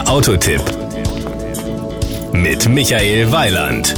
Der Autotipp mit Michael Weiland.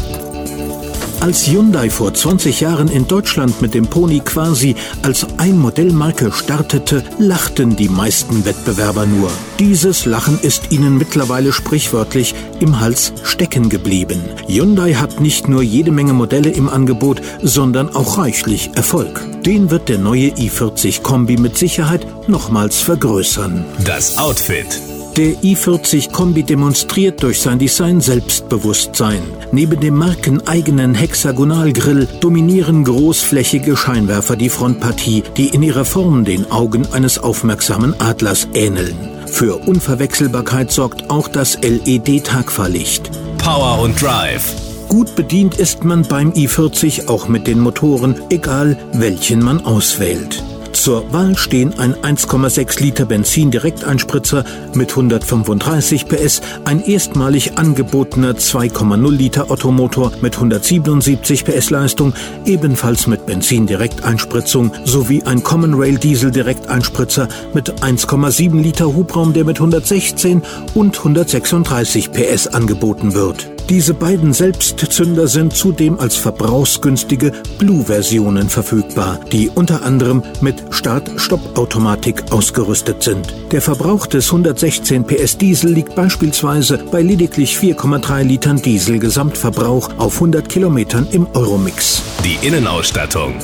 Als Hyundai vor 20 Jahren in Deutschland mit dem Pony quasi als Ein-Modellmarke startete, lachten die meisten Wettbewerber nur. Dieses Lachen ist ihnen mittlerweile sprichwörtlich im Hals stecken geblieben. Hyundai hat nicht nur jede Menge Modelle im Angebot, sondern auch reichlich Erfolg. Den wird der neue i40 Kombi mit Sicherheit nochmals vergrößern. Das Outfit. Der i40 Kombi demonstriert durch sein Design Selbstbewusstsein. Neben dem markeneigenen Hexagonalgrill dominieren großflächige Scheinwerfer die Frontpartie, die in ihrer Form den Augen eines aufmerksamen Adlers ähneln. Für Unverwechselbarkeit sorgt auch das LED-Tagfahrlicht. Power und Drive. Gut bedient ist man beim i40 auch mit den Motoren, egal welchen man auswählt. Zur Wahl stehen ein 1,6 Liter Benzin-Direkteinspritzer mit 135 PS, ein erstmalig angebotener 2,0 Liter Ottomotor mit 177 PS Leistung, ebenfalls mit Benzin-Direkteinspritzung, sowie ein Common Rail Diesel-Direkteinspritzer mit 1,7 Liter Hubraum, der mit 116 und 136 PS angeboten wird. Diese beiden Selbstzünder sind zudem als verbrauchsgünstige Blue-Versionen verfügbar, die unter anderem mit Start-Stopp-Automatik ausgerüstet sind. Der Verbrauch des 116 PS Diesel liegt beispielsweise bei lediglich 4,3 Litern Diesel Gesamtverbrauch auf 100 Kilometern im Euromix. Die Innenausstattung.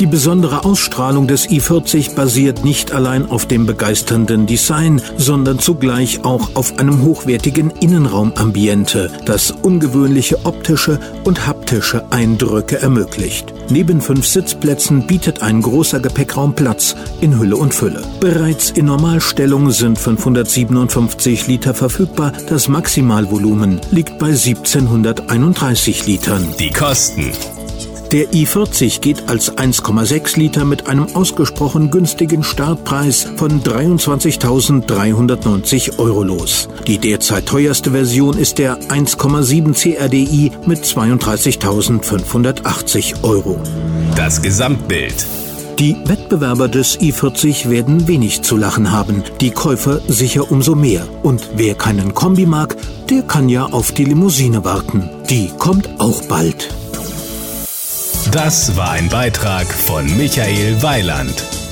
Die besondere Ausstrahlung des i40 basiert nicht allein auf dem begeisternden Design, sondern zugleich auch auf einem hochwertigen Innenraumambiente, das ungewöhnliche optische und haptische Eindrücke ermöglicht. Neben fünf Sitzplätzen bietet ein großer Gepäckraum Platz in Hülle und Fülle. Bereits in Normalstellung sind 557 Liter verfügbar. Das Maximalvolumen liegt bei 1731 Litern. Die Kosten. Der i40 geht als 1,6 Liter mit einem ausgesprochen günstigen Startpreis von 23.390 Euro los. Die derzeit teuerste Version ist der 1,7 CRDI mit 32.580 Euro. Das Gesamtbild. Die Wettbewerber des i40 werden wenig zu lachen haben, die Käufer sicher umso mehr. Und wer keinen Kombi mag, der kann ja auf die Limousine warten. Die kommt auch bald. Das war ein Beitrag von Michael Weiland.